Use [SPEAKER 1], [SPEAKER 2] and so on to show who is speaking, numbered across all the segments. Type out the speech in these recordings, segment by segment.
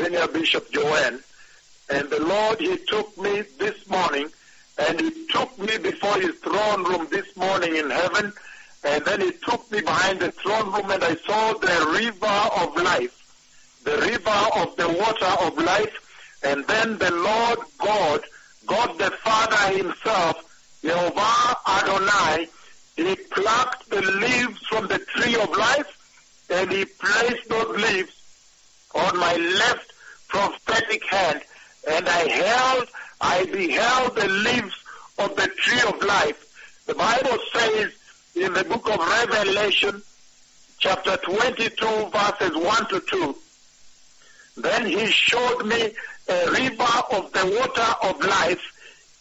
[SPEAKER 1] Senior Bishop Joanne. And the Lord, He took me this morning and He took me before His throne room this morning in heaven. And then He took me behind the throne room and I saw the river of life, the river of the water of life. And then the Lord God, God the Father Himself, Jehovah Adonai, He plucked the leaves from the tree of life and He placed those leaves on my left prophetic hand, and I held, I beheld the leaves of the tree of life. The Bible says in the book of Revelation, chapter 22, verses 1 to 2, then he showed me a river of the water of life,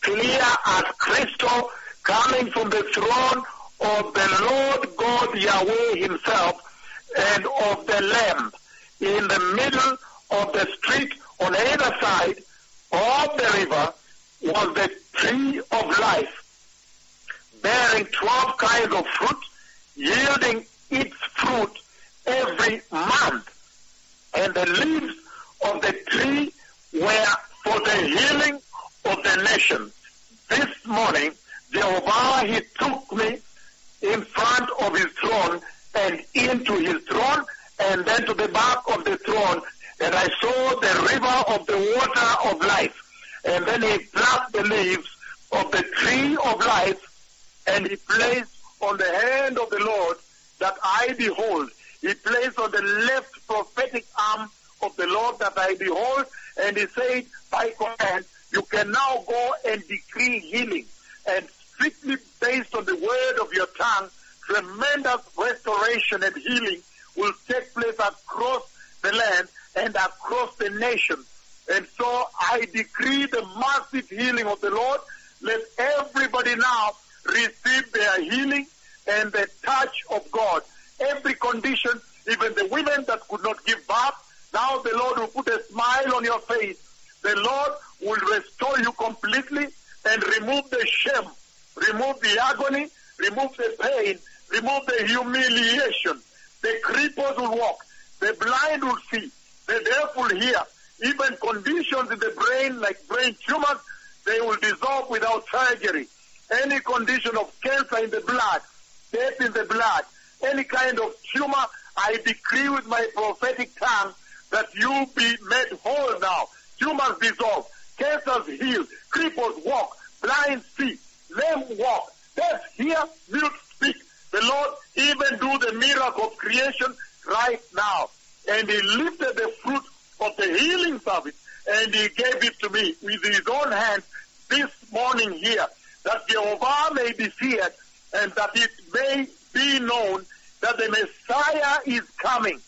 [SPEAKER 1] clear as crystal, coming from the throne of the Lord God Yahweh himself and of the Lamb in the middle of the street on either side of the river was the tree of life, bearing 12 kinds of fruit, yielding its fruit every month. And the leaves of the tree were for the healing of the nation. This morning, Jehovah, he took me in front of his throne and into his throne and then to the back of the throne and I saw the river of the water of life. And then he plucked the leaves of the tree of life and he placed on the hand of the Lord that I behold. He placed on the left prophetic arm of the Lord that I behold and he said by command you can now go and decree healing and strictly based on the word of your tongue tremendous restoration and healing will take place across the land and across the nation. And so I decree the massive healing of the Lord. Let everybody now receive their healing and the touch of God. Every condition, even the women that could not give birth, now the Lord will put a smile on your face. The Lord will restore you completely and remove the shame, remove the agony, remove the pain, remove the humiliation. The cripples will walk. The blind will see. The deaf will hear. Even conditions in the brain like brain tumors, they will dissolve without surgery. Any condition of cancer in the blood, death in the blood, any kind of tumor, I decree with my prophetic tongue that you be made whole now. Tumors dissolve, cancers heal, cripples walk, blind see, lame walk, deaf hear, mute. The Lord even do the miracle of creation right now. And he lifted the fruit of the healing service and he gave it to me with his own hand this morning here that Jehovah may be feared and that it may be known that the Messiah is coming.